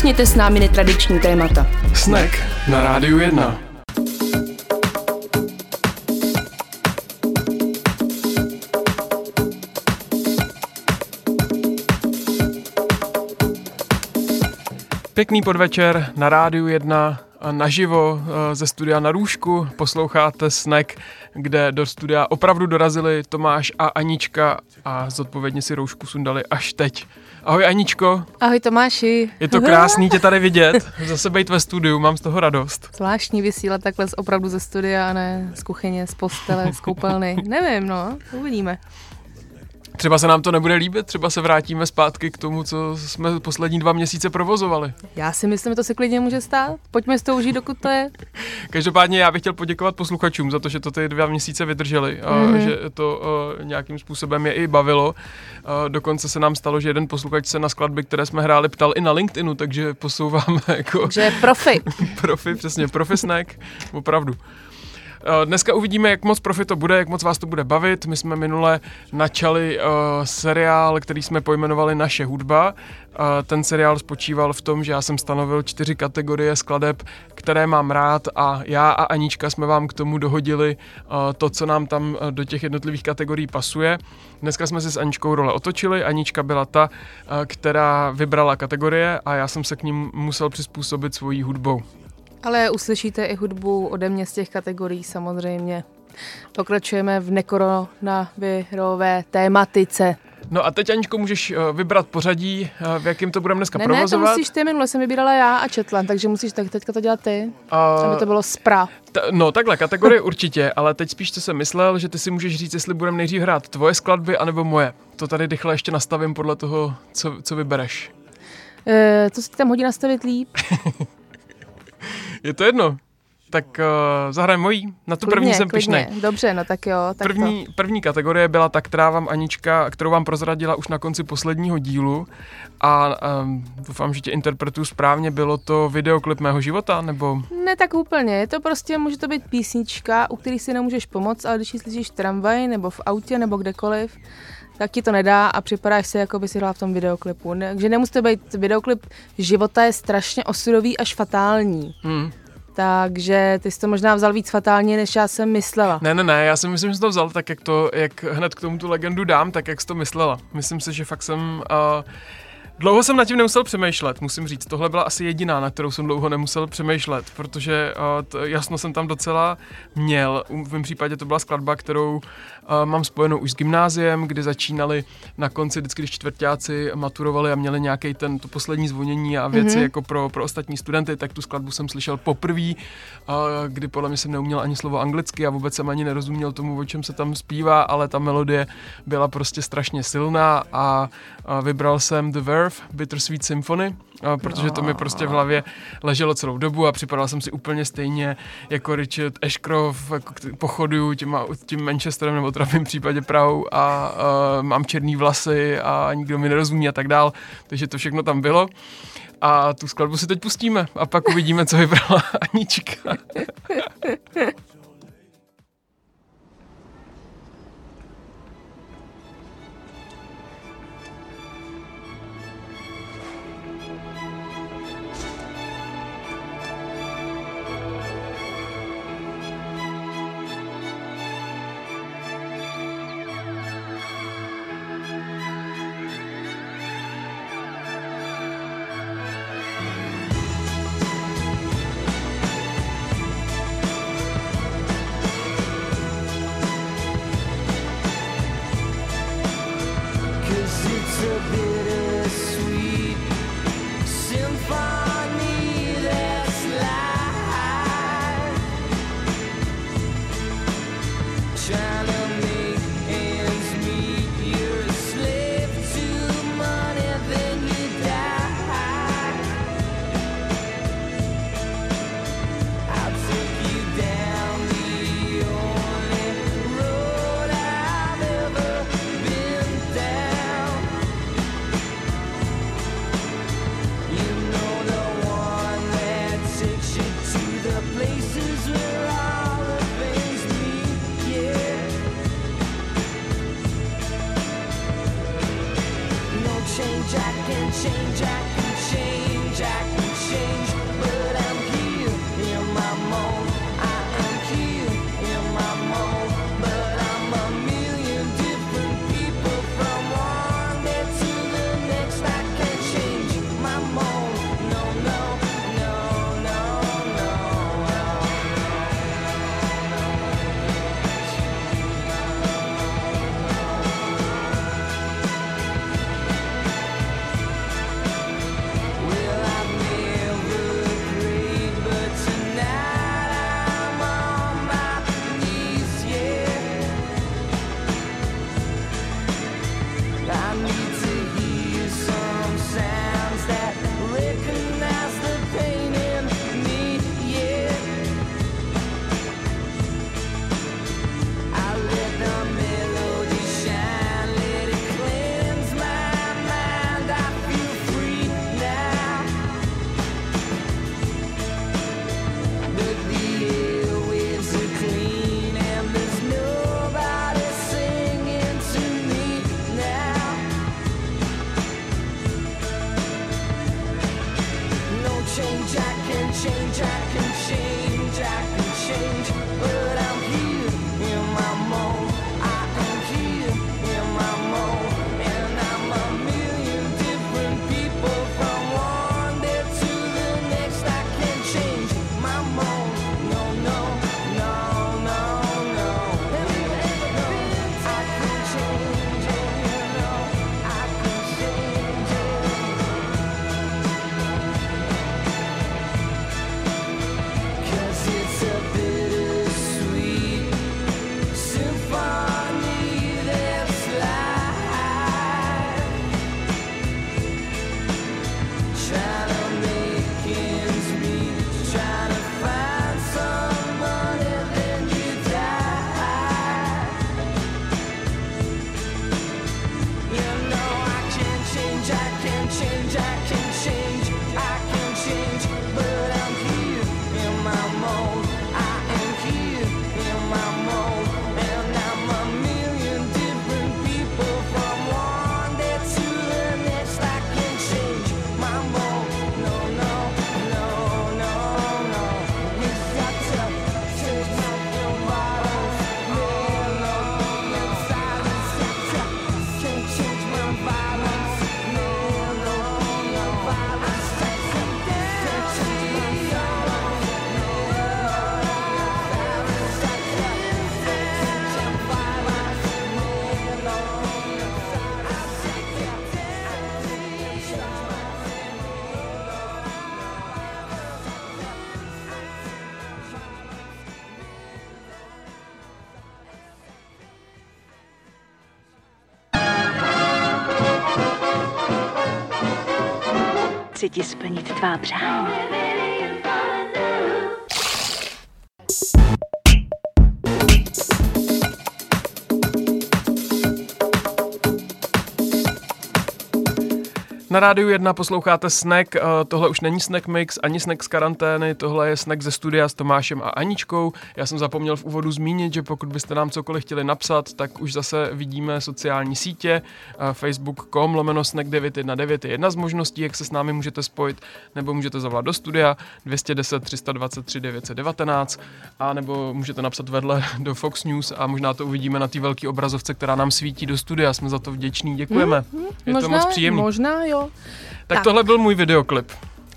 Nakousněte s námi netradiční témata. Snack na Rádiu 1. Pěkný podvečer na Rádiu 1 naživo eh, ze studia na růžku. Posloucháte Snack, kde do studia opravdu dorazili Tomáš a Anička a zodpovědně si roušku sundali až teď. Ahoj Aničko. Ahoj Tomáši. Je to krásný tě tady vidět, zase být ve studiu, mám z toho radost. Zvláštní vysílat takhle opravdu ze studia a ne z kuchyně, z postele, z koupelny. Nevím, no, uvidíme. Třeba se nám to nebude líbit, třeba se vrátíme zpátky k tomu, co jsme poslední dva měsíce provozovali. Já si myslím, že to se klidně může stát. Pojďme s to užít, dokud to je. Každopádně já bych chtěl poděkovat posluchačům za to, že to ty dva měsíce vydrželi, mm-hmm. že to nějakým způsobem je i bavilo. Dokonce se nám stalo, že jeden posluchač se na skladby, které jsme hráli, ptal i na LinkedInu, takže posouváme jako... Že profi. profi, přesně, profisnek, opravdu. Eh, dneska uvidíme, jak moc profit to bude, jak moc vás to bude bavit. My jsme minule načali uh, seriál, který jsme pojmenovali Naše hudba. Uh, ten seriál spočíval v tom, že já jsem stanovil čtyři kategorie skladeb, které mám rád a já a Anička jsme vám k tomu dohodili uh, to, co nám tam do těch jednotlivých kategorií pasuje. Dneska jsme si s Aničkou role otočili. Anička byla ta, která vybrala kategorie a já jsem se k ním musel přizpůsobit svojí hudbou. Ale uslyšíte i hudbu ode mě z těch kategorií samozřejmě. Pokračujeme v nekoronavirové tématice. No a teď, Aničko, můžeš eh, vybrat pořadí, eh, v jakém to budeme dneska ne, provozovat. Ne, to musíš ty, minule jsem vybírala já a četla, takže musíš tak teďka to dělat ty, uh, aby to bylo spra. T- no takhle, kategorie určitě, ale teď spíš co jsem myslel, že ty si můžeš říct, jestli budeme nejdřív hrát tvoje skladby, anebo moje. To tady rychle ještě nastavím podle toho, co, co vybereš. Uh, to si tam hodí nastavit líp. Je to jedno. Tak uh, zahrajeme mojí. Na tu klidně, první jsem klidně. pišnej. Dobře, no tak jo. Tak první, to. první kategorie byla ta, která vám Anička, kterou vám prozradila už na konci posledního dílu a um, doufám, že tě interpretuju správně. Bylo to videoklip mého života, nebo? Ne tak úplně. Je to prostě, může to být písnička, u který si nemůžeš pomoct, ale když ji slyšíš v tramvaji nebo v autě nebo kdekoliv, tak ti to nedá a připadáš se, jako by si hrál v tom videoklipu. Takže nemusí to být videoklip života je strašně osudový až fatální. Hmm. Takže ty jsi to možná vzal víc fatálně, než já jsem myslela. Ne, ne, ne, já si myslím, že jsem to vzal tak, jak to, jak hned k tomu tu legendu dám, tak jak jsi to myslela. Myslím si, že fakt jsem uh, Dlouho jsem nad tím nemusel přemýšlet, musím říct. Tohle byla asi jediná, na kterou jsem dlouho nemusel přemýšlet, protože uh, to, jasno jsem tam docela měl. V mém případě to byla skladba, kterou mám spojenou už s gymnáziem, kdy začínali na konci, vždycky, když čtvrtáci maturovali a měli nějaký ten to poslední zvonění a věci mm-hmm. jako pro, pro ostatní studenty, tak tu skladbu jsem slyšel poprvé, uh, kdy podle mě jsem neuměl ani slovo anglicky a vůbec jsem ani nerozuměl tomu, o čem se tam zpívá, ale ta melodie byla prostě strašně silná a uh, vybral jsem The Verve Bittersweet Symphony, protože to mi prostě v hlavě leželo celou dobu a připadal jsem si úplně stejně jako Richard Ashcroft, jako pochodu těma, tím Manchesterem nebo teda v mém případě Prahou a uh, mám černý vlasy a nikdo mi nerozumí a tak dál, takže to všechno tam bylo. A tu skladbu si teď pustíme a pak uvidíme, co vybrala Anička. Tvá přání. Na rádiu 1 posloucháte Snack, eh, tohle už není Snack Mix, ani Snack z karantény, tohle je Snack ze studia s Tomášem a Aničkou. Já jsem zapomněl v úvodu zmínit, že pokud byste nám cokoliv chtěli napsat, tak už zase vidíme sociální sítě, eh, facebook.com lomeno snack 919 je jedna z možností, jak se s námi můžete spojit, nebo můžete zavolat do studia 210 323 919, a nebo můžete napsat vedle do Fox News a možná to uvidíme na té velké obrazovce, která nám svítí do studia. Jsme za to vděční, děkujeme. Hmm, je možná, to moc příjemné. Možná, jo. Tak, tak tohle byl můj videoklip.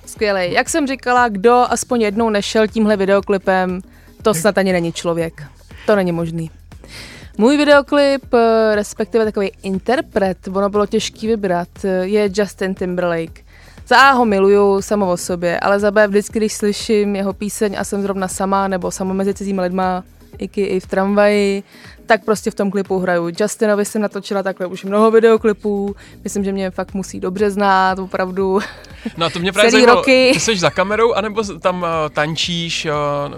Skvělý. Jak jsem říkala, kdo aspoň jednou nešel tímhle videoklipem, to snad ani není člověk. To není možný. Můj videoklip, eh, respektive takový interpret, ono bylo těžký vybrat, eh, je Justin Timberlake. Za A ho miluju samo o sobě, ale za B vždycky, když slyším jeho píseň a jsem zrovna sama nebo sama mezi cizíma lidma, i, i v tramvaji, tak prostě v tom klipu hraju. Justinovi jsem natočila takhle už mnoho videoklipů, myslím, že mě fakt musí dobře znát, opravdu. No a to mě právě zajímalo, roky. ty jsi za kamerou, anebo tam uh, tančíš,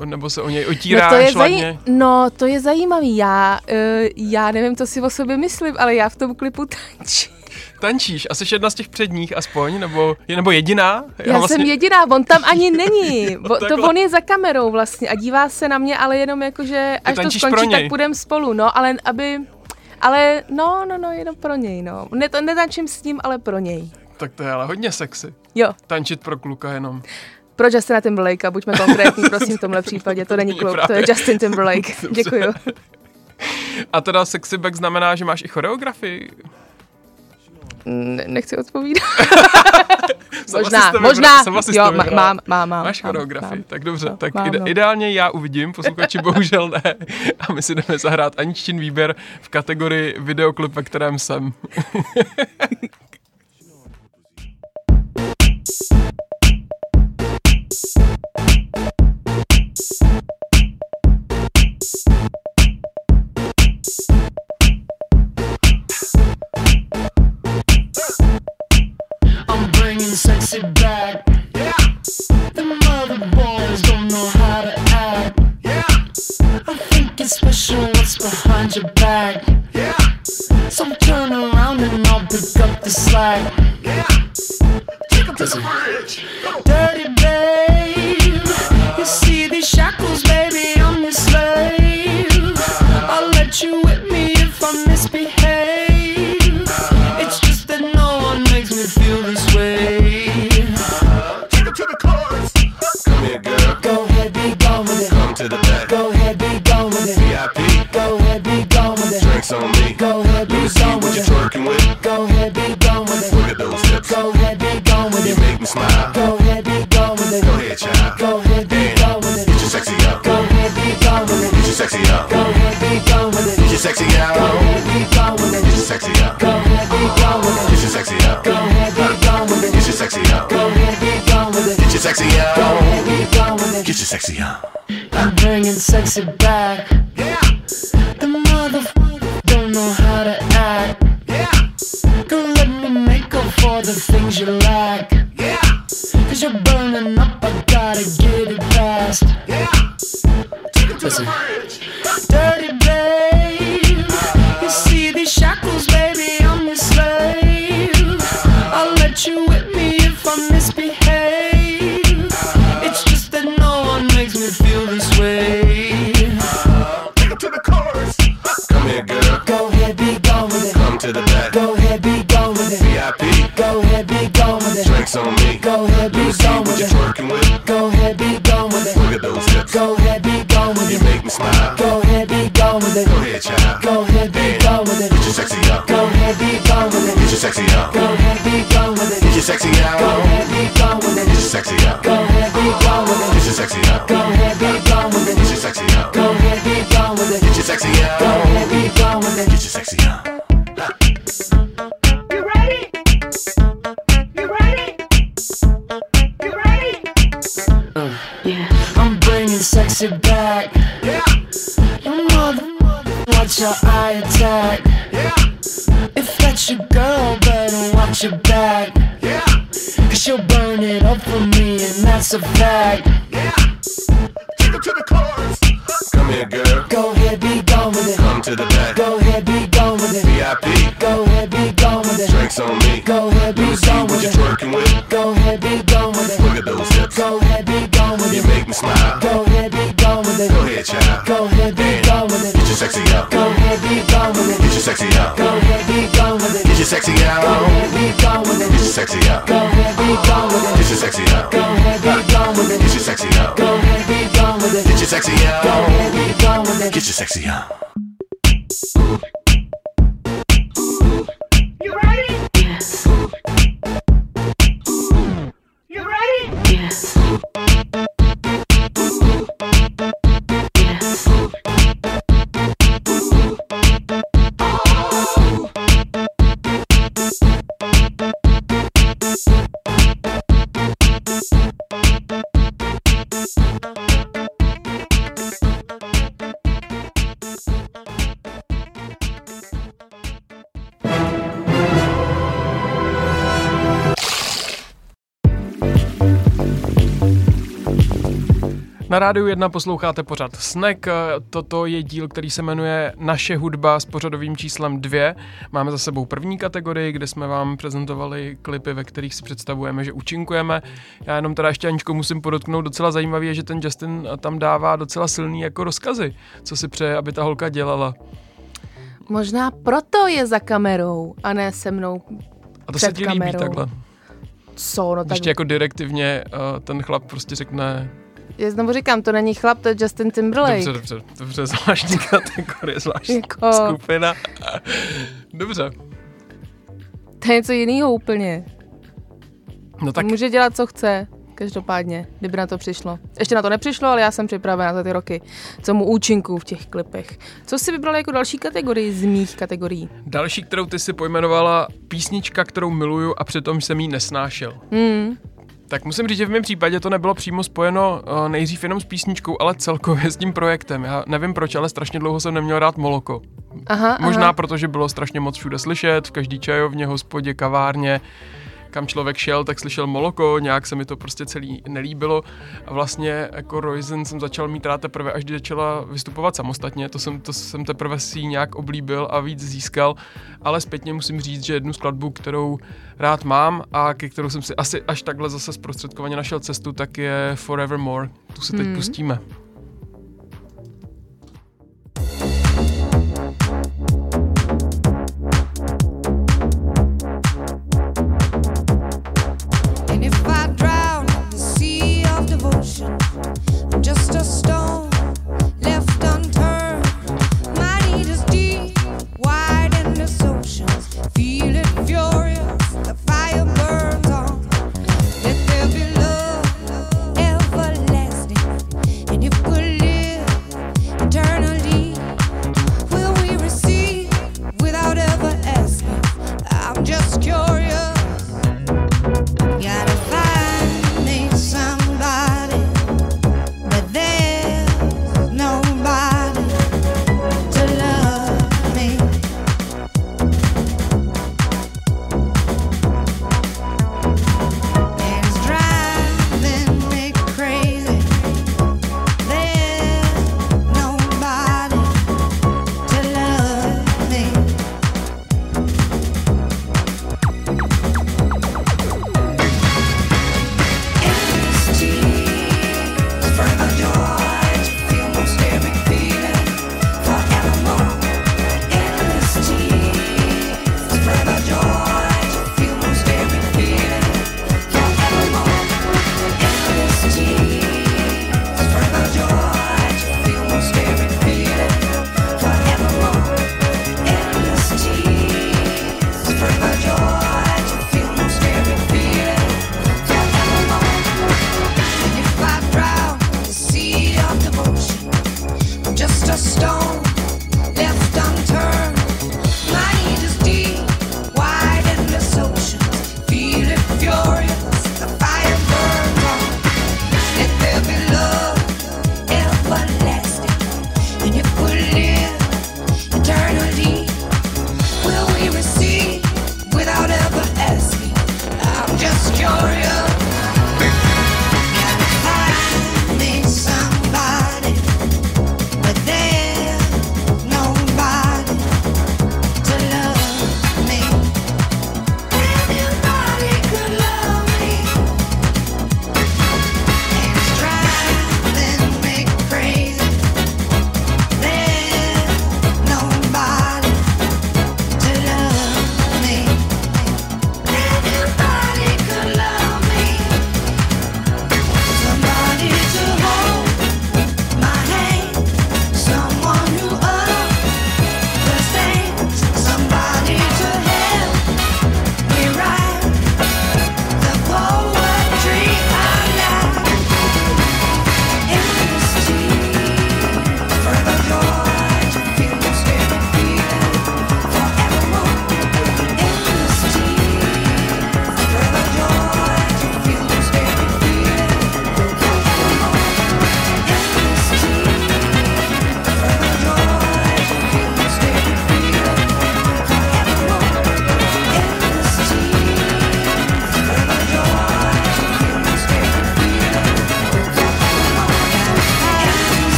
uh, nebo se o něj otíráš no to je zaj- No to je zajímavý, já, uh, já nevím, co si o sobě myslím, ale já v tom klipu tančím tančíš a jsi jedna z těch předních aspoň, nebo, nebo jediná? Já, Já vlastně... jsem jediná, on tam ani není. no, to on je za kamerou vlastně a dívá se na mě, ale jenom jako, že až to skončí, tak půjdeme spolu, no, ale aby... Ale no, no, no, jenom pro něj, no. Ne, to, netančím s ním, ale pro něj. Tak to je ale hodně sexy. Jo. Tančit pro kluka jenom. Pro Justina Timberlake, buďme konkrétní, prosím, v tomhle případě, to není kluk, to je Justin Timberlake. Děkuju. A teda sexy back znamená, že máš i choreografii? Ne, nechci odpovídat. možná, možná, jo, má, mám, mám, mám. Máš choreografii, tak dobře, no, tak mám, ide, no. ideálně já uvidím, posluchači bohužel ne. A my si jdeme zahrát Aničtin výběr v kategorii videoklip, ve kterém jsem. Bye. Sexy up. I'm bringing sexy back. Na rádiu 1 posloucháte pořád Snack. Toto je díl, který se jmenuje Naše hudba s pořadovým číslem 2. Máme za sebou první kategorii, kde jsme vám prezentovali klipy, ve kterých si představujeme, že účinkujeme. Já jenom teda ještě Aničko musím podotknout, docela zajímavý je, že ten Justin tam dává docela silný jako rozkazy, co si přeje, aby ta holka dělala. Možná proto je za kamerou a ne se mnou. A to se Před ti líbí kamerou. takhle. Co, no tak Když ti jako direktivně uh, ten chlap prostě řekne, já znovu říkám, to není chlap, to je Justin Timberlake. dobře, dobře, dobře, zvláštní kategorie, zvláštní Jako- skupina. Dobře, To je něco jiného úplně. no Tak... Může dělat, co chce, každopádně, kdyby na to přišlo. Ještě na to nepřišlo, ale já jsem připravená za ty roky, co mu účinků v těch klipech. Co jsi vybral jako další kategorii z mých kategorií? Další, kterou ty si pojmenovala písnička, kterou miluju a přitom jsem jí nesnášel. Hmm. Tak musím říct, že v mém případě to nebylo přímo spojeno uh, nejdřív jenom s písničkou, ale celkově s tím projektem. Já nevím proč, ale strašně dlouho jsem neměl rád Moloko. Aha, Možná aha. protože bylo strašně moc všude slyšet, v každý čajovně, hospodě, kavárně, kam člověk šel, tak slyšel Moloko, nějak se mi to prostě celý nelíbilo a vlastně jako Roizen jsem začal mít rád teprve, až když začala vystupovat samostatně, to jsem, to jsem teprve si nějak oblíbil a víc získal, ale zpětně musím říct, že jednu skladbu, kterou rád mám a ke kterou jsem si asi až takhle zase zprostředkovaně našel cestu, tak je Forevermore, tu si teď Hmm. pustíme.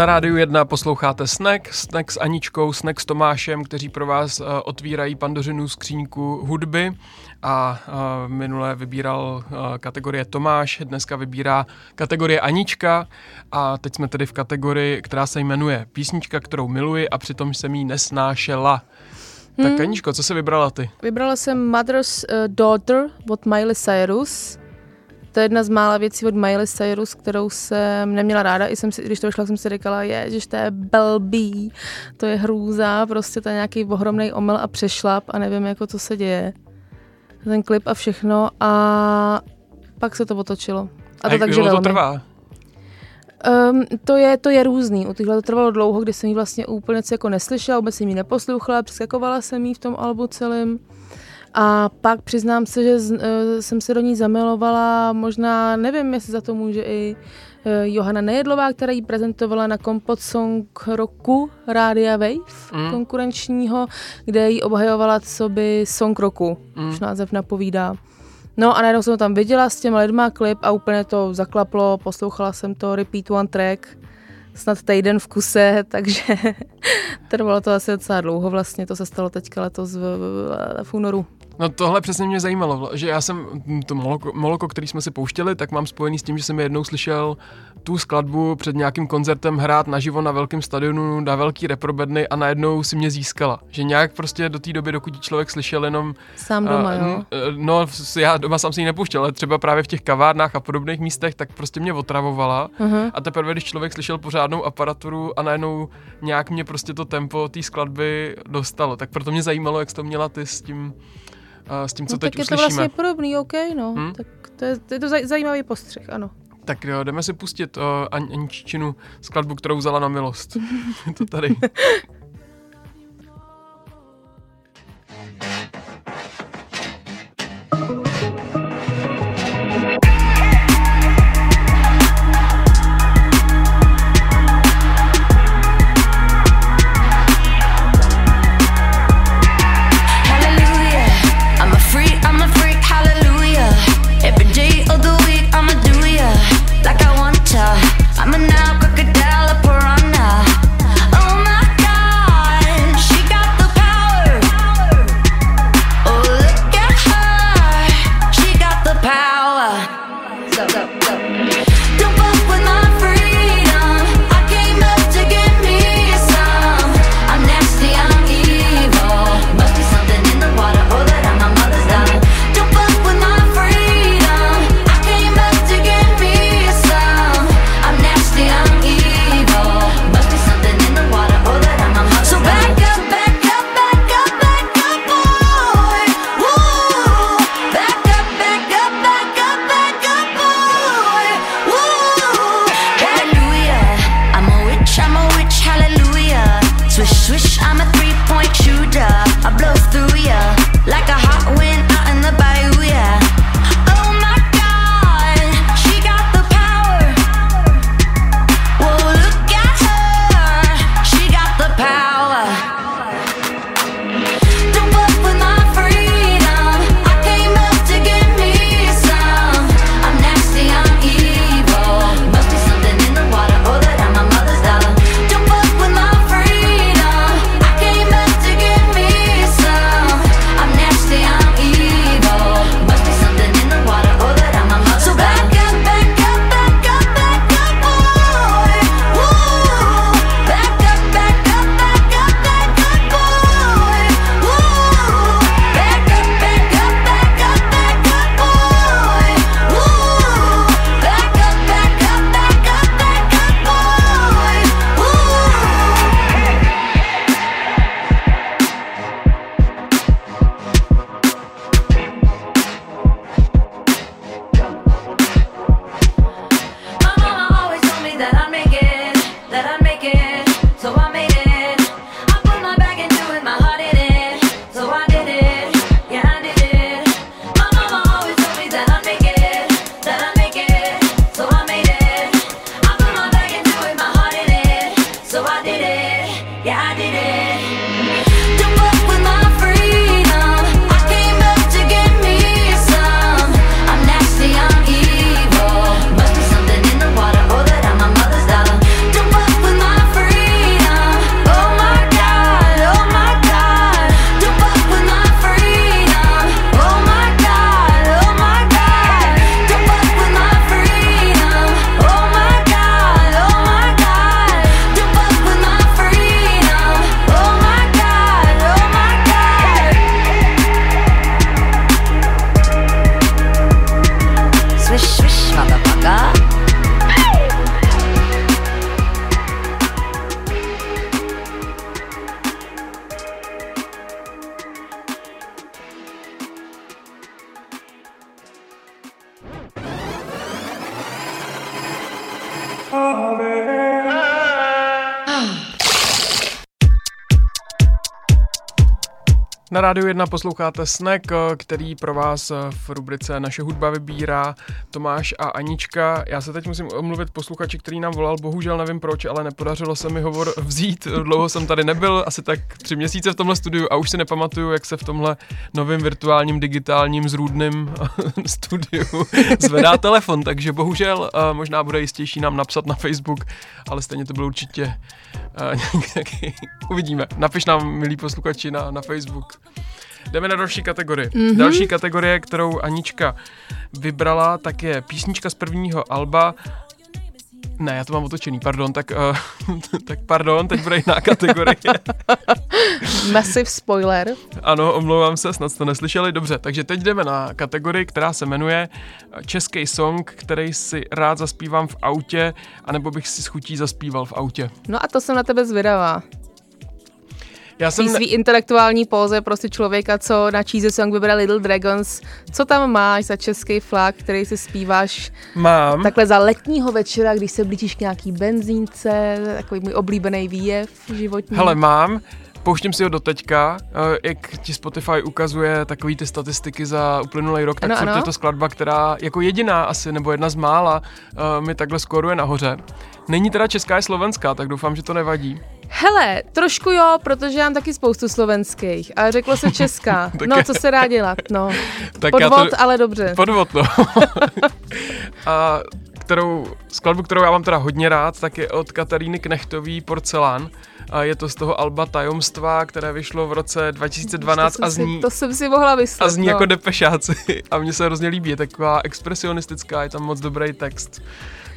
Na rádiu 1 posloucháte Snack, Snack s Aničkou, Snack s Tomášem, kteří pro vás uh, otvírají pandořinu skříňku hudby a uh, minule vybíral uh, kategorie Tomáš, dneska vybírá kategorie Anička a teď jsme tedy v kategorii, která se jmenuje Písnička, kterou miluji a přitom jsem jí nesnášela. Hmm. Tak Aničko, co se vybrala ty? Vybrala jsem Mother's uh, Daughter od Miley Cyrus. To je jedna z mála věcí od Miley Cyrus, kterou jsem neměla ráda. I jsem si, když to vyšla, jsem si říkala, je, že to je blbý, to je hrůza, prostě to je nějaký ohromný omyl a přešlap a nevím, jako co se děje. Ten klip a všechno a pak se to otočilo. A to takže dlouho to trvá? Um, to, je, to je různý. U tyhle to trvalo dlouho, kdy jsem ji vlastně úplně jako neslyšela, vůbec jsem ji neposlouchala, přeskakovala jsem ji v tom albu celém. A pak přiznám se, že z, uh, jsem se do ní zamilovala, možná, nevím, jestli za to může i uh, Johana Nejedlová, která ji prezentovala na Kompot Song roku Rádia Wave Mm. konkurenčního, kde ji obhajovala co by Song roku, Mm. už název napovídá. No a najednou jsem to tam viděla s těma lidma klip a úplně to zaklaplo, poslouchala jsem to repeat one track, snad týden v kuse, takže trvalo to asi docela dlouho vlastně, to se stalo teďka letos v, v, v únoru. No tohle přesně mě zajímalo, že já jsem to moloko, moloko, který jsme si pouštěli, tak mám spojený s tím, že jsem jednou slyšel tu skladbu před nějakým koncertem hrát naživo na velkém stadionu, na velký reprobedny a najednou si mě získala. Že nějak prostě do té doby, dokud člověk slyšel jenom... Sám doma, a, jo. n- eh, No, já doma jsem si ji nepouštěl, ale třeba právě v těch kavárnách a podobných místech, tak prostě mě otravovala. Uh-huh. A teprve, když člověk slyšel pořádnou aparaturu a najednou nějak mě prostě to tempo té skladby dostalo. Tak proto mě zajímalo, jak jsi to měla ty s tím, a s tím, co no, teď tak je to uslyšíme. vlastně podobný, OK, no. Hm? Tak to je, to je to zaj, zajímavý postřeh, ano. Tak jo, jdeme si pustit uh, An- Aniččinu skladbu, kterou vzala na milost. Je to tady. go. go. Na Rádiu 1 posloucháte Snack, eh, který pro vás eh, v rubrice Naše hudba vybírá Tomáš a Anička. Já se teď musím omluvit posluchači, který nám volal, bohužel nevím proč, ale nepodařilo se mi hovor vzít. Dlouho jsem tady nebyl, asi tak tři měsíce v tomhle studiu a už si nepamatuju, jak se v tomhle novém virtuálním, digitálním, zrůdným studiu zvedá telefon, takže bohužel eh, možná bude jistější nám napsat na Facebook, ale stejně to bylo určitě nějaký, uvidíme. Napiš nám, milí posluchači, na, na Facebook. Jdeme na další kategorii. Mm-hmm. Další kategorie, kterou Anička vybrala, tak je písnička z prvního alba. Ne, já to mám otočený, pardon, tak, uh, tak pardon, teď bude jiná kategorie. Massive spoiler. Ano, omlouvám se, snad jste neslyšeli. Dobře, takže teď jdeme na kategorii, která se jmenuje Český song, který si rád zaspívám v autě, anebo bych si s chutí zaspíval v autě. No a to jsem na tebe zvědavá. Já jsem... svý intelektuální póze prostě člověka, co na cheesy song vybere Little Dragons. Co tam máš za český flag, který si zpíváš Mám. takhle za letního večera, když se blížíš k nějaký benzínce, takový můj oblíbený výjev životní. Hele, mám. Pouštím si ho do teďka, eh, jak ti Spotify ukazuje takový ty statistiky za uplynulý rok, tak Ano, ano. je to skladba, která jako jediná asi, nebo jedna z mála, eh, mi takhle skóruje nahoře. Není teda česká, je slovenská, tak doufám, že to nevadí. Hele, trošku jo, protože já mám taky spoustu slovenských, ale řeklo se česká. No, co se dá dělat, no. Tak Podvod, to- ale dobře. Podvod, no. A kterou, skladbu, kterou já mám teda hodně rád, tak je od Kataríny Knechtový Porcelán. A je to z toho Alba Tajomstva, které vyšlo v roce 2012 to a zní, Si, to jsem si mohla vyslet, a zní no. jako depešáci. A mně se hrozně líbí, je taková expresionistická, je tam moc dobrý text.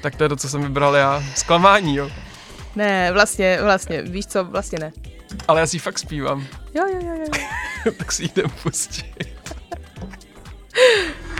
Tak to je to, co jsem vybral já. Zklamání, jo. Ne, vlastně, vlastně, víš co, vlastně ne. Ale já si fakt zpívám. Jo, jo, jo, jo. tak si jdem pustit.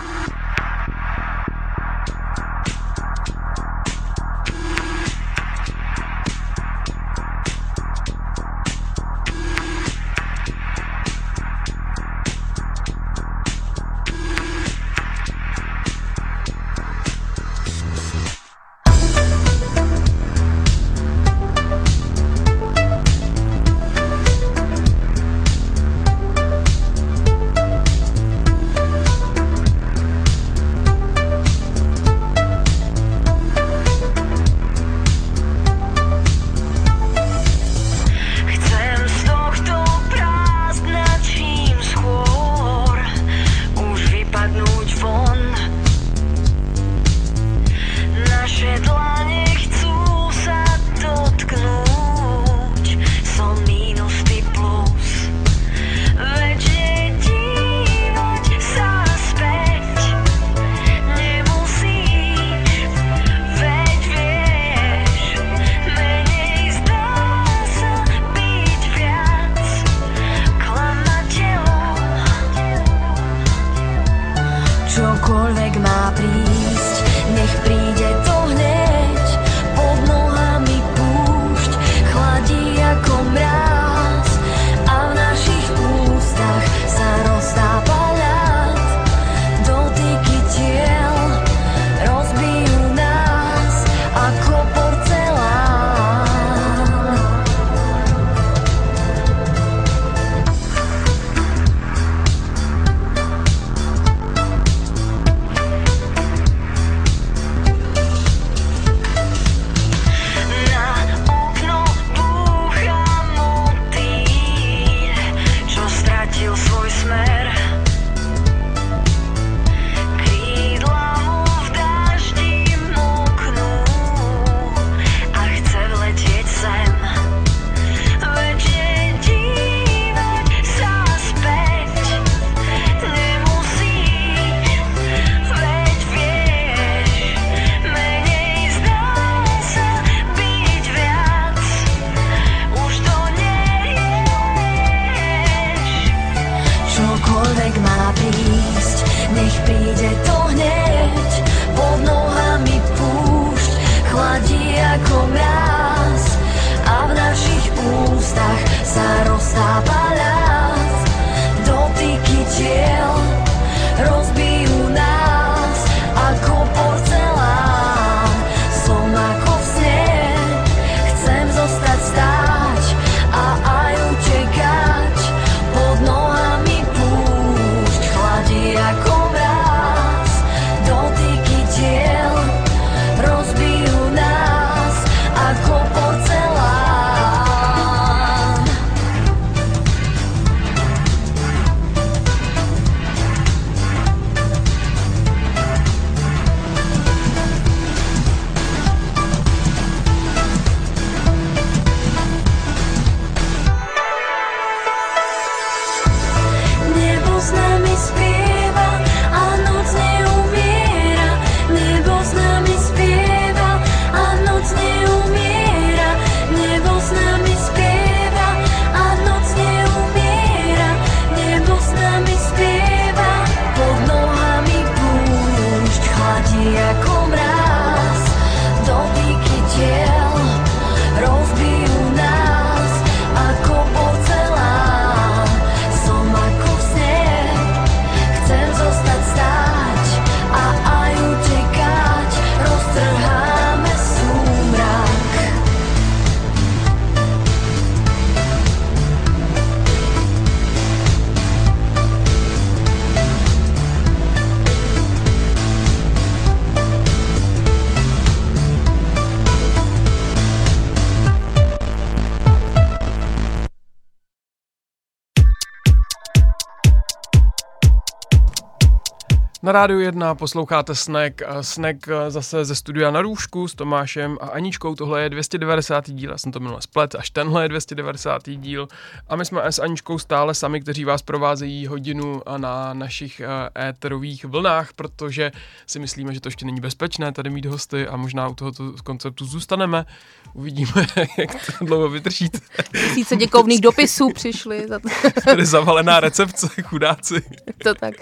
rádiu 1 posloucháte Snack. Snack eh, zase ze studia na růžku s Tomášem a Aničkou. Tohle je 290. díl, já jsem to minule splet, až tenhle je 290. díl. A my jsme s Aničkou stále sami, kteří vás provázejí hodinu na našich eh, éterových vlnách, protože si myslíme, že to ještě není bezpečné tady mít hosty a možná u tohoto konceptu zůstaneme. Uvidíme, jak to dlouho vydržíte. Tisíce děkovných dopisů přišly. Za to. Tady zavalená recepce, chudáci. Je to tak,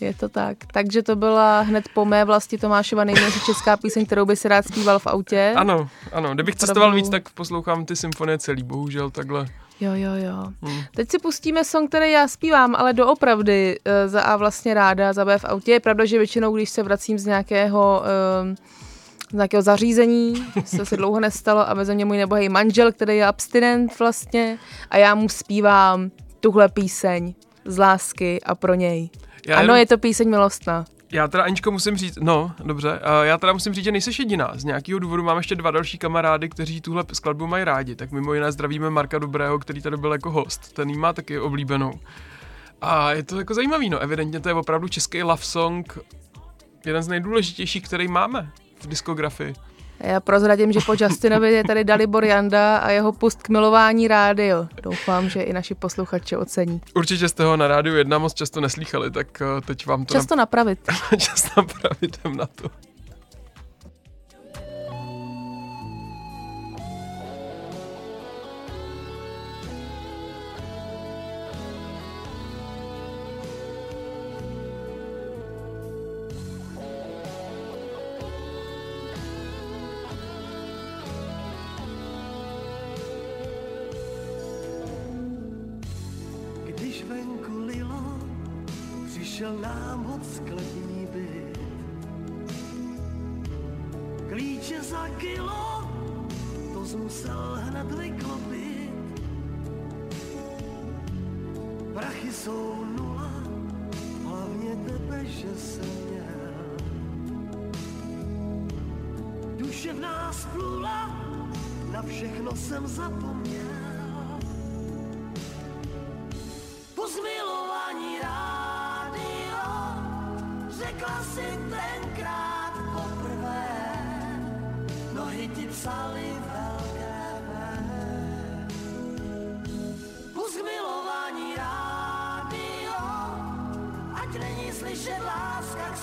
je to tak. Takže to byla hned po mé vlasti Tomášova nejmenší česká píseň, kterou by si rád zpíval v autě. Ano, ano. Kdybych Opravdu. cestoval víc, tak poslouchám ty symfonie celý, bohužel takhle. Jo, jo, jo. Hmm. Teď si pustíme song, který já zpívám, ale doopravdy eh, za A vlastně ráda, za B v autě. Je pravda, že většinou, když se vracím z nějakého, um, z nějakého zařízení, se se dlouho nestalo a veze mě můj nebohý manžel, který je abstinent vlastně a já mu zpívám tuhle píseň z lásky a pro něj. Já ano, jenom- je to píseň milostná. Já teda, Aničko, musím říct, no, dobře, a já teda musím říct, že nejseš jediná. Z nějakého důvodu mám ještě dva další kamarády, kteří tuhle skladbu mají rádi. Tak mimo jiné zdravíme Marka Dobrého, který tady byl jako host. Ten jí má taky oblíbenou. A je to jako zajímavý, no. Evidentně to je opravdu český love song, jeden z nejdůležitějších, který máme v diskografii. Já prozradím, že po Justinovi je tady Dalibor Janda a jeho pust k milování rádio. Doufám, že i naši posluchači ocení. Určitě jste ho na rádiu jedna moc často neslýchali, tak eh, teď vám to Často napravit. na... čas napravit jdem na to.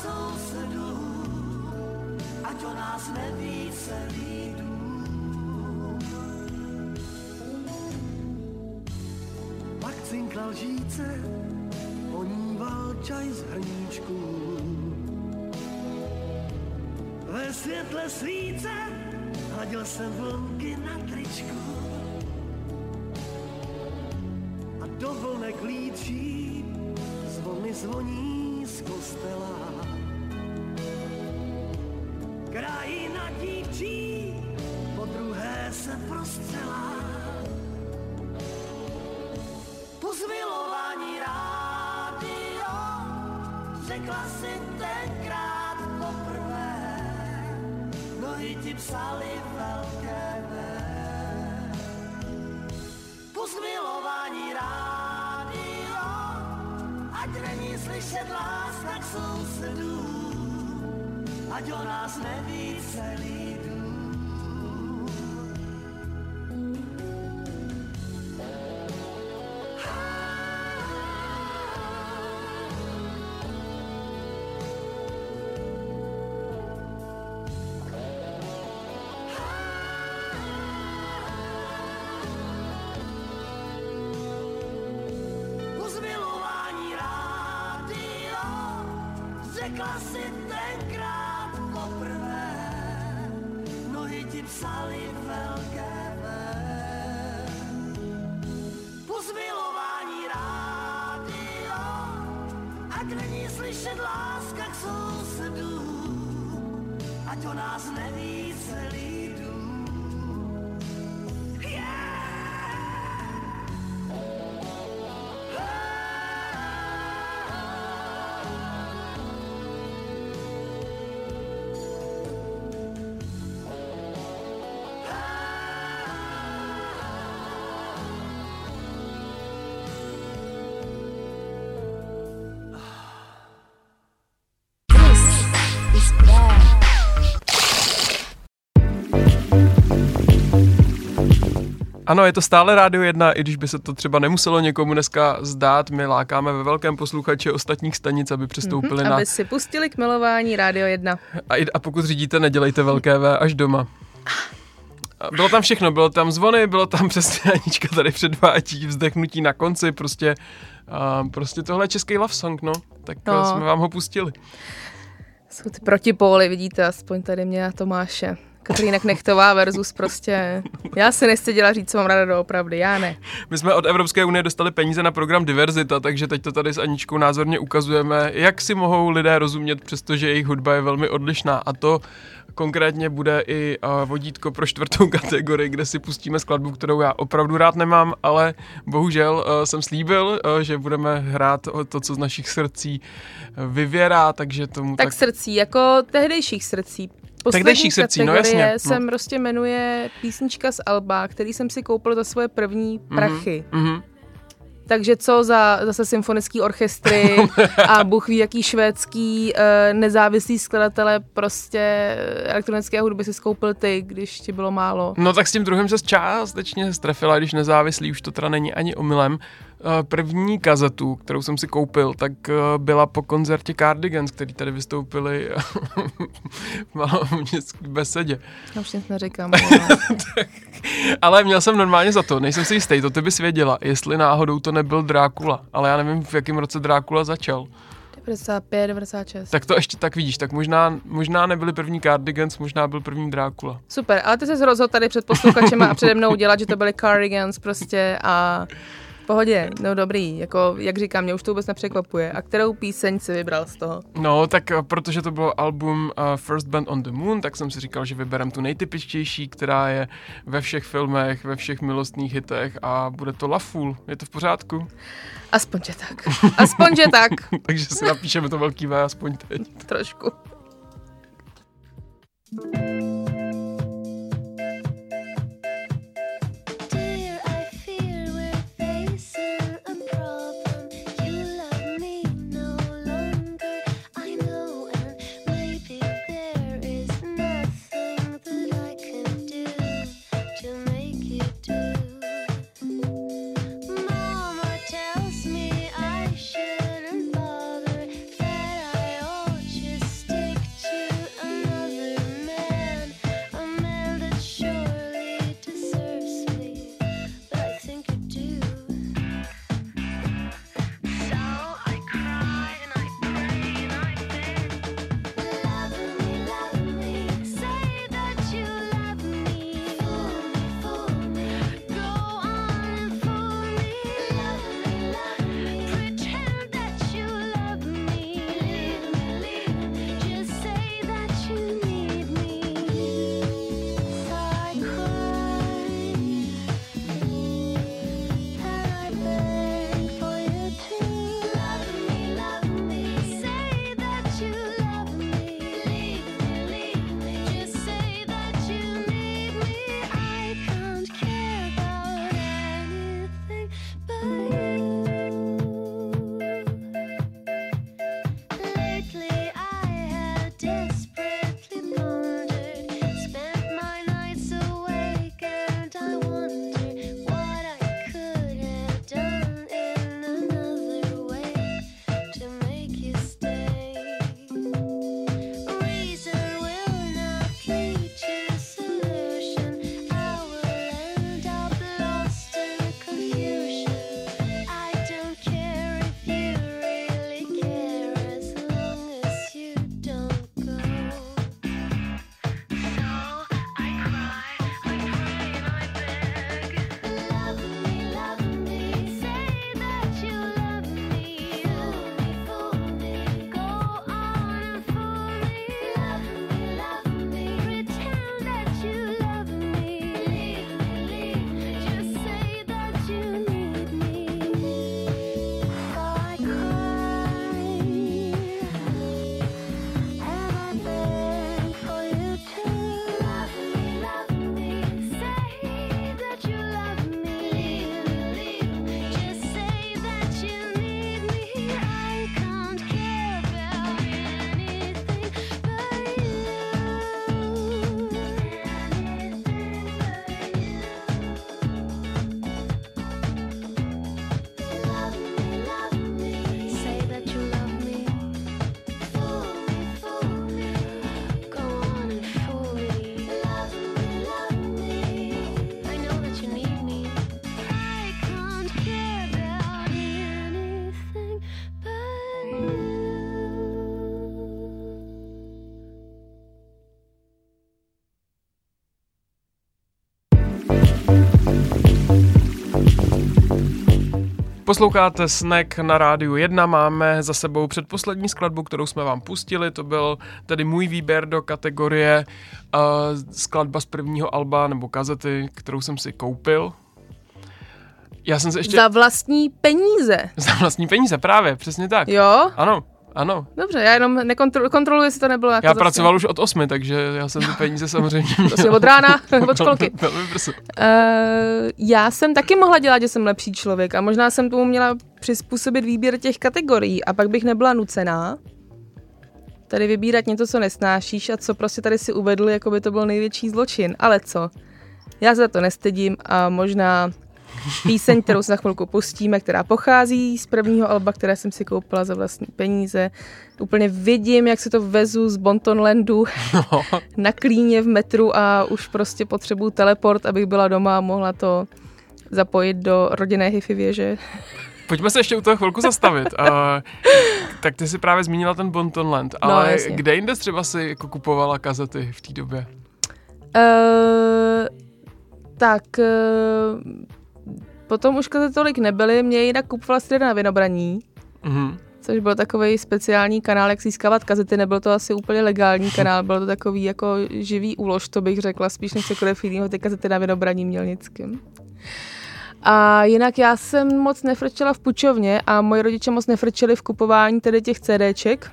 Sousedům, ať o nás neví celý dům. Pak cinkla lžíce, oníval čaj z hrníčku. Ve světle svíce hladil jsem vlnky na tričku. A do vlnek líčí zvony zvoní Dívčí, po druhé se prostřela. Po zmilování rádio řekla si tenkrát poprvé, nohy ti psali velkévé. Po zmilování rádio, ať není slyšet láska k sousedům, ať o nás neví celý ať není slyšet láska k sousedům, ať o nás neví celý Ano, je to stále Rádio 1, i když by se to třeba nemuselo někomu dneska zdát. My lákáme ve velkém posluchače ostatních stanic, aby přestoupili na... Aby si pustili k milování Rádio 1. A, a pokud řídíte, nedělejte velké V až doma. Bylo tam všechno, bylo tam zvony, bylo tam přesně Anička tady předvádí vzdechnutí na konci, prostě, a prostě tohle je český love song, no. Tak no. jsme vám ho pustili. Jsou ty protipóly, vidíte, aspoň tady mě a Tomáše. Katerína Knechtová versus prostě... Já se nestyděla říct, co mám ráda doopravdy, já ne. My jsme od Evropské unie dostali peníze na program Diverzita, takže teď to tady s Aničkou názorně ukazujeme, jak si mohou lidé rozumět, přestože jejich hudba je velmi odlišná. A to konkrétně bude i vodítko pro čtvrtou kategorii, kde si pustíme skladbu, kterou já opravdu rád nemám, ale bohužel jsem slíbil, že budeme hrát o to, co z našich srdcí vyvěrá, takže tomu Tak, tak... srdcí, jako tehdejších srdcí. Poslední Tehdejších srdcí, no jasně, no. se prostě jmenuje písnička z Alba, který jsem si koupil za svoje první prachy. Mhm. Takže co za zase symfonický orchestry a Bůh ví jaký švédský uh, nezávislý skladatele prostě elektronické hudby si skoupil ty, když ti bylo málo. No tak s tím druhým se částečně strefila, když nezávislý už to teda není ani omylem. Eh, První kazetu, kterou jsem si koupil, tak eh, byla po koncertě Cardigans, který tady vystoupili v maloměstské besedě. Já už nic neříkám. Ale měl jsem normálně za to, nejsem si jistý, to ty bys věděla, jestli náhodou to nebyl Drákula. Ale já nevím, v jakém roce Drákula začal. 95, 96. Tak to ještě tak vidíš, tak možná, možná nebyli první Cardigans, možná byl první Drákula. Super, ale ty jsi rozhodl tady před posluchačema a přede mnou dělat, že to byly Cardigans prostě a pohodě, no dobrý, jako jak říkám, mě už to vůbec nepřekvapuje. A kterou píseň si vybral z toho? No, tak eh, protože to bylo album uh, First Band on the Moon, tak jsem si říkal, že vyberem tu nejtypičtější, která je ve všech filmech, ve všech milostných hitech a bude to La Fool. Je to v pořádku? Aspoň, že tak. Aspoň, že tak. Takže si napíšeme to velký V aspoň teď. Trošku. Dear, Posloucháte Snack na rádiu 1, máme za sebou předposlední skladbu, kterou jsme vám pustili, to byl tedy můj výběr do kategorie uh, skladba z prvního alba nebo kazety, kterou jsem si koupil. Já jsem se ještě... Za vlastní peníze. Za vlastní peníze, právě, přesně tak. Jo? Ano, ano. Dobře, já jenom nekontroluji, kontroluji, jestli to nebylo jako Já zase- pracoval už od osmi, takže já jsem ty peníze samozřejmě Prostě od rána, od školky. Velmi. Uh, já jsem taky mohla dělat, že jsem lepší člověk a možná jsem tomu měla přizpůsobit výběr těch kategorií a pak bych nebyla nucená tady vybírat něco, co nesnášíš a co prostě tady si uvedl, jako by to byl největší zločin. Ale co? Já se za to nestydím a možná píseň, kterou se za chvilku pustíme, která pochází z prvního alba, které jsem si koupila za vlastní peníze. Úplně vidím, jak se to vezu z Bontonlandu No. na klíně v metru a už prostě potřebuju teleport, abych byla doma a mohla to zapojit do rodinné hi věže. Pojďme se ještě u toho chvilku zastavit. Uh, tak ty si právě zmínila ten Bonton Land, ale No, jasně. kde jinde třeba si jako kupovala kazety v té době? Uh, tak uh, potom už kazety tolik nebyly, mě jinak kupovala středa na Vinobraní, Mhm. což byl takový speciální kanál, jak získávat kazety. Nebyl to asi úplně legální kanál, byl to takový jako živý úlož, to bych řekla, spíš než cokoliv jiného, ty kazety na Vinobraní Mělnickým. A jinak já jsem moc nefrčela v půjčovně a moji rodiče moc nefrčeli v kupování tedy těch CDček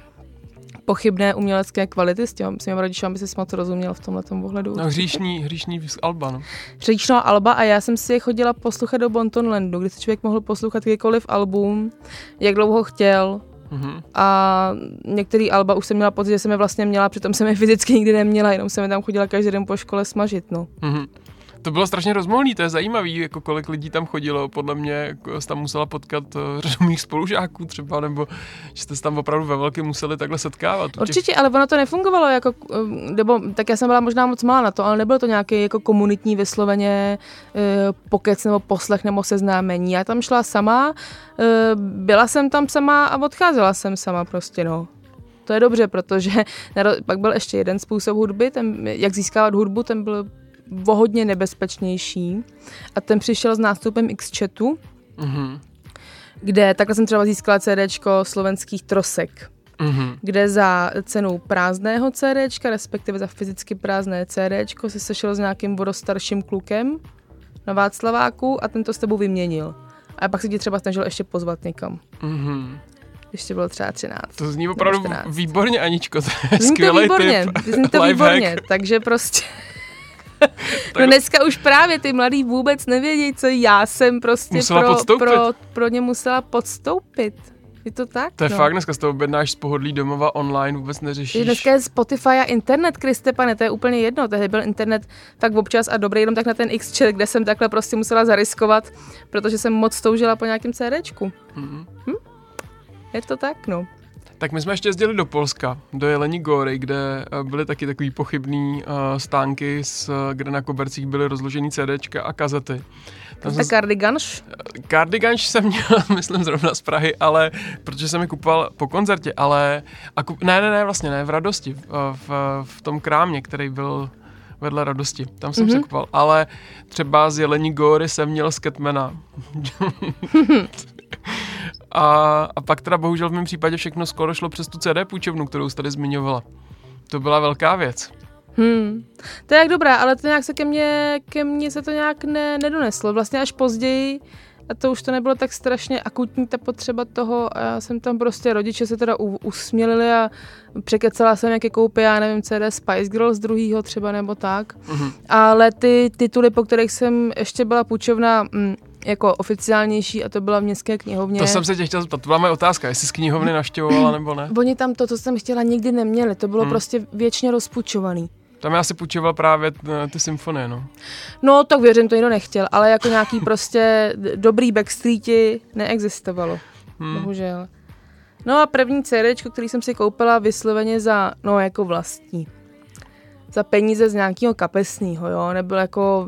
pochybné umělecké kvality, s těmi svými rodiči, aby se moc rozuměl v tomhle ohledu. No hříšní, hříšní z Alba, no. Říčno Alba a já jsem si je chodila poslouchat do Bontonlandu, kde si člověk mohl poslouchat jakýkoliv album, jak dlouho chtěl. Mhm. A některý alba už jsem měla pocit, že jsem je vlastně měla, přitom jsem je fyzicky nikdy neměla, jenom jsem je tam chodila každý den po škole smažit, no. Mhm. To bylo strašně rozmohlý, to je zajímavý, jako kolik lidí tam chodilo, podle mě jako tam musela potkat uh, řadu mých spolužáků třeba, nebo že jste se tam opravdu ve velkém museli takhle setkávat. u těch- Určitě, ale ono to nefungovalo jako, eh, nebo tak já jsem byla možná moc malá na to, ale nebylo to nějaký jako komunitní vysloveně eh, pokec nebo poslech nebo seznámení. Já tam šla sama, eh, byla jsem tam sama a odcházela jsem sama prostě, no. To je dobře, protože pak byl ještě jeden způsob hudby, ten, jak získávat hudbu, ten byl o hodně nebezpečnější a ten přišel s nástupem X-chatu, Mhm. kde takhle jsem třeba získala CDčko slovenských trosek Mhm. kde za cenu prázdného CDčka, respektive za fyzicky prázdné CDčko, si sešel s nějakým vodostarším klukem na Václaváku a ten to s tebou vyměnil. A pak se ti třeba snažil ještě pozvat někam, Mhm. když ti bylo třeba 13. To zní opravdu 14. výborně, Aničko, to je Zní to výborně, tip. zní to výborně, takže prostě... No dneska už právě ty mladí vůbec nevědí, co já jsem prostě Musela pro, podstoupit. pro, pro ně musela podstoupit. Je to tak? To je no. fakt, dneska z toho objednáš z pohodlí domova online, vůbec neřešíš. Dneska je Spotify a internet, Kriste pane, to je úplně jedno. Tehdy byl internet tak občas a dobrý jenom tak na ten x kde jsem takhle prostě musela zariskovat, protože jsem moc toužila po nějakém CDčku. Mhm. Hm? Je to tak, no. Tak my jsme ještě jezdili do Polska, do Jelení Góry, kde eh, byly taky takový pochybný uh, stánky, s, eh, kde na kobercích byly rozložený CDčka a kazety. Tam Tak jsem, Cardiganš? Cardiganš jsem měl, myslím, zrovna z Prahy, ale protože jsem je kupoval po koncertě, ale a kup, ne, ne, ne, vlastně ne, v Radosti, v, v, v tom krámě, který byl vedle Radosti. Tam jsem mm-hmm. se kupoval, ale třeba z Jelení Góry jsem měl Skatmana. a, a pak teda bohužel v mém případě všechno skoro šlo přes tu CD půjčovnu, kterou jsi tady zmiňovala. To byla velká věc. Hmm. To je jak dobrá, ale to nějak se ke mně, ke mně se to nějak ne, nedoneslo. Vlastně až později, a to už to nebylo tak strašně akutní ta potřeba toho a já jsem tam prostě, rodiče se teda u, usmělili a překecala jsem, jak je koupí, já nevím, CD Spice Girls druhýho třeba nebo tak. Mhm. Ale ty tituly, po kterých jsem ještě byla půjčovna mm, jako oficiálnější a to byla v městské knihovně. To jsem se tě chtěl zeptat, to byla moje otázka, jestli z knihovny navštěvovala nebo ne. Oni tam to, co jsem chtěla, nikdy neměli. To bylo Hmm. prostě věčně rozpůjčovaný. Tam já si půjčoval právě eh, ty symfonie, no. No, tak věřím, to nikdo nechtěl, ale jako nějaký prostě dobrý backstreeti neexistovalo, Hmm. bohužel. No a první CD, který jsem si koupila vysloveně za, no jako vlastní. Za peníze z nějakého kapesního, jo, nebyl jako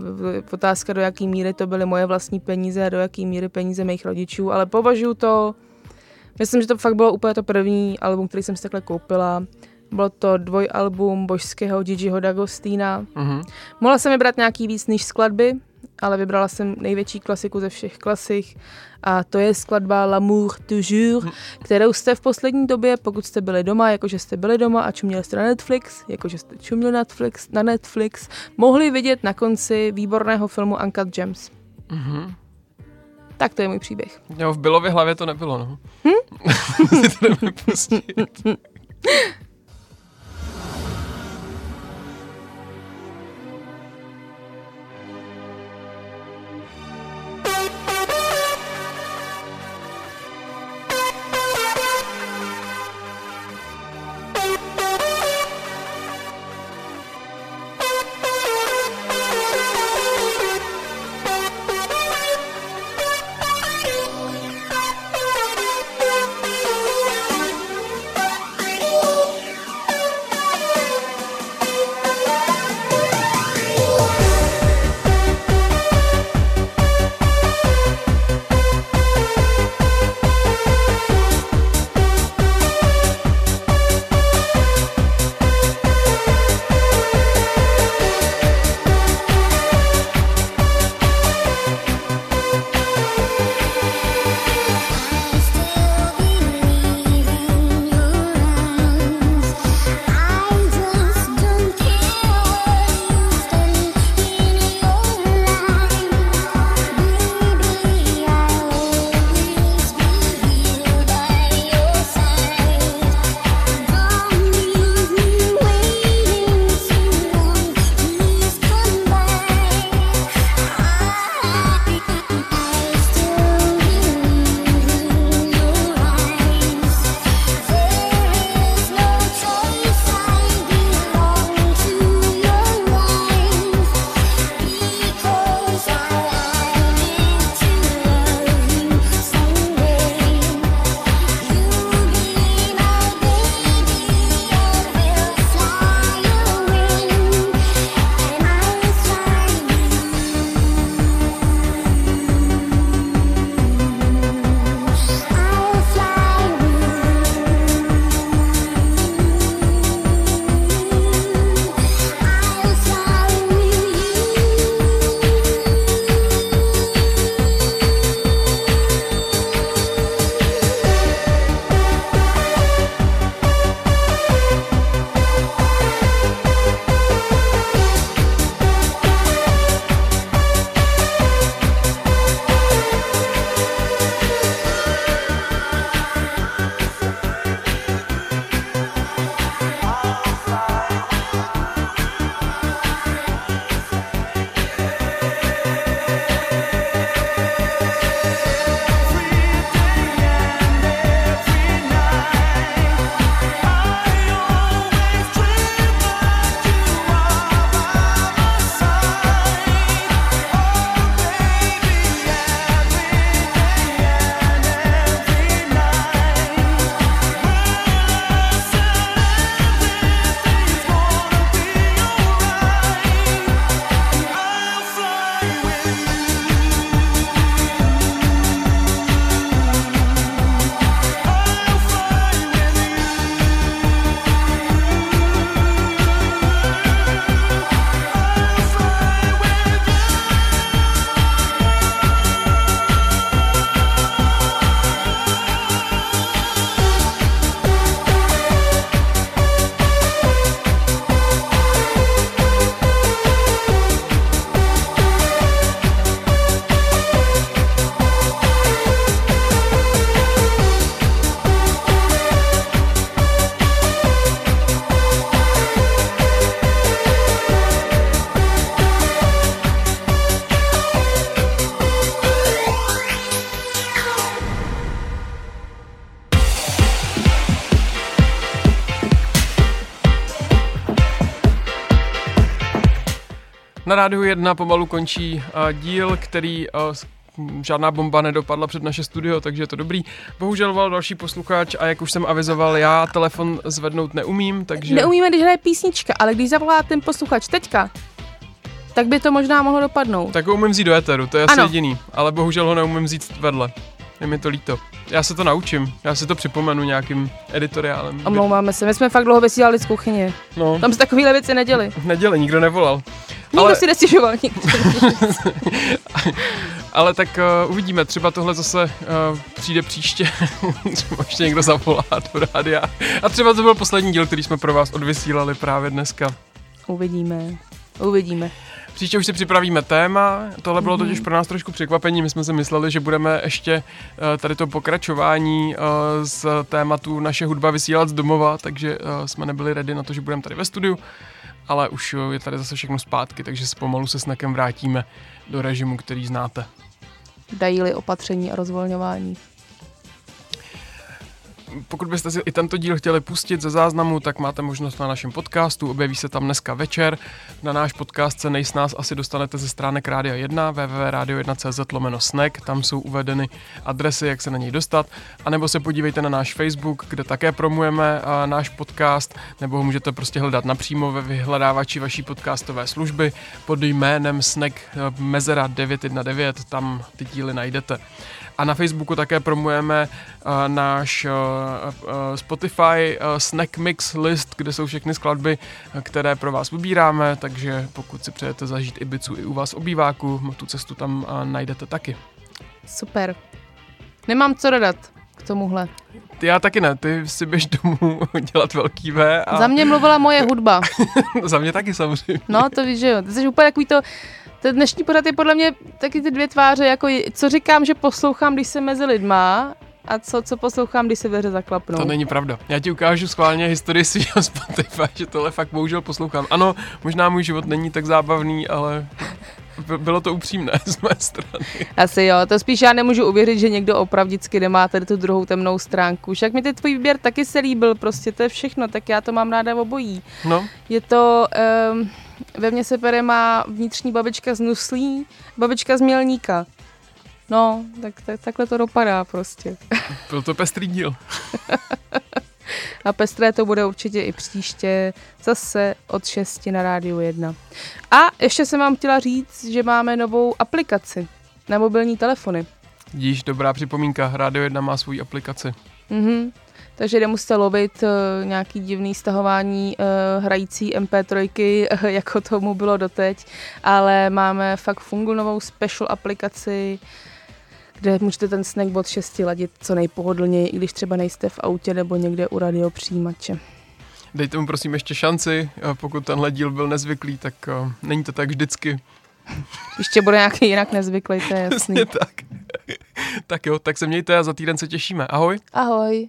otázka, do jaký míry to byly moje vlastní peníze a do jaký míry peníze mých rodičů, ale považuji to, myslím, že to fakt bylo úplně to první album, který jsem si takhle koupila. Bylo to dvojalbum božského Gigiho D'Agostina, Mhm. Mohla jsem vybrat nějaký víc než skladby, ale vybrala jsem největší klasiku ze všech klasik a to je skladba L'amour toujours, kterou jste v poslední době, pokud jste byli doma, jakože jste byli doma a čuměli jste na Netflix, jakože jste čuměli Netflix, na Netflix, mohli vidět na konci výborného filmu Uncut Gems. Mhm. Tak to je můj příběh. Jo, v Bilově hlavě to nebylo, no. Hm? to Na rádiu 1 pomalu končí uh, díl, který uh, žádná bomba nedopadla před naše studio, takže je to dobrý. Bohužel volal další posluchač a jak už jsem avizoval, já telefon zvednout neumím, takže... Neumíme, když hraje písnička, ale když zavolá ten posluchač teďka, tak by to možná mohlo dopadnout. Tak ho umím vzít do éteru, to je asi Ano. jediný, ale bohužel ho neumím vzít vedle. Je mi to líto. Já se to naučím. Já si to připomenu nějakým editoriálem. Omlouváme se, my jsme fakt dlouho vysílali z kuchyně. No, Tam se takovéhle věci neděli. neděli nikdo nevolal. Nikdo Ale- si nestěžoval. Nikdo. Ale tak uh, uvidíme, třeba tohle zase uh, přijde příště, třeba ještě někdo zavolá do rádia. A třeba to byl poslední díl, který jsme pro vás odvysílali právě dneska. Uvidíme. Uvidíme. Příště už si připravíme téma, tohle bylo totiž pro nás trošku překvapení, my jsme si mysleli, že budeme ještě eh, tady to pokračování eh, z tématu naše hudba vysílat z domova, takže eh, jsme nebyli ready na to, že budeme tady ve studiu, ale už je tady zase všechno zpátky, takže se pomalu se snakem vrátíme do režimu, který znáte. Dají-li opatření a rozvolňování. Pokud byste si i tento díl chtěli pustit ze záznamu, tak máte možnost na našem podcastu, objeví se tam dneska večer. Na náš podcast se nejsnáz asi dostanete ze stránek Rádia 1, www.radio1.cz lomeno snack, tam jsou uvedeny adresy, jak se na něj dostat, a nebo se podívejte na náš Facebook, kde také promujeme náš podcast, nebo ho můžete prostě hledat napřímo ve vyhledávači vaší podcastové služby pod jménem Snack eh, Mezera 919, tam ty díly najdete. A na Facebooku také promujeme uh, náš uh, uh, Spotify uh, Snack Mix list, kde jsou všechny skladby, které pro vás vybíráme, takže pokud si přejete zažít Ibicu i u vás obýváku, tu cestu tam uh, najdete taky. Super. Nemám co dodat k tomuhle. Ty já taky ne, ty si běž domů dělat velký V a Za mě mluvila moje hudba. za mě taky samozřejmě. No, to víš, že jo. Ty jsi úplně takový to... Ten dnešní pořad je podle mě taky ty dvě tváře, jako co říkám, že poslouchám, když jsem mezi lidma a co, co poslouchám, když se dveře zaklapnou. To není pravda. Já ti ukážu schválně historii svého Spotify, že tohle fakt bohužel poslouchám. Ano, možná můj život není tak zábavný, ale bylo to upřímné z mé strany. Asi jo, to spíš já nemůžu uvěřit, že někdo opravdicky nemá tady tu druhou temnou stránku. Však mi ten tvůj výběr taky se líbil, prostě to je všechno, tak já to mám ráda obojí. No, Je to, um, ve mně se pere má vnitřní babička z Nuslí, babička z Mělníka. No, tak, tak takhle to dopadá prostě. byl to pestrý díl. A pestré to bude určitě i příště, zase od 6 na rádiu 1. A ještě jsem vám chtěla říct, že máme novou aplikaci na mobilní telefony. Díž, dobrá připomínka, Rádio 1 má svou aplikaci. Mhm. Takže nemusíte lovit uh, nějaký divný stahování uh, hrající MP3, uh, jako tomu bylo doteď, ale máme fakt fungu novou special aplikaci, kde můžete ten snack od 6 ladit co nejpohodlněji, i když třeba nejste v autě nebo někde u radiopřijímače. Dejte mu prosím ještě šanci, eh, pokud tenhle díl byl nezvyklý, tak uh, není to tak vždycky. Ještě bude nějaký jinak nezvyklý, to je jasný. Přesně tak. tak jo, tak se mějte a za týden se těšíme. Ahoj. Ahoj.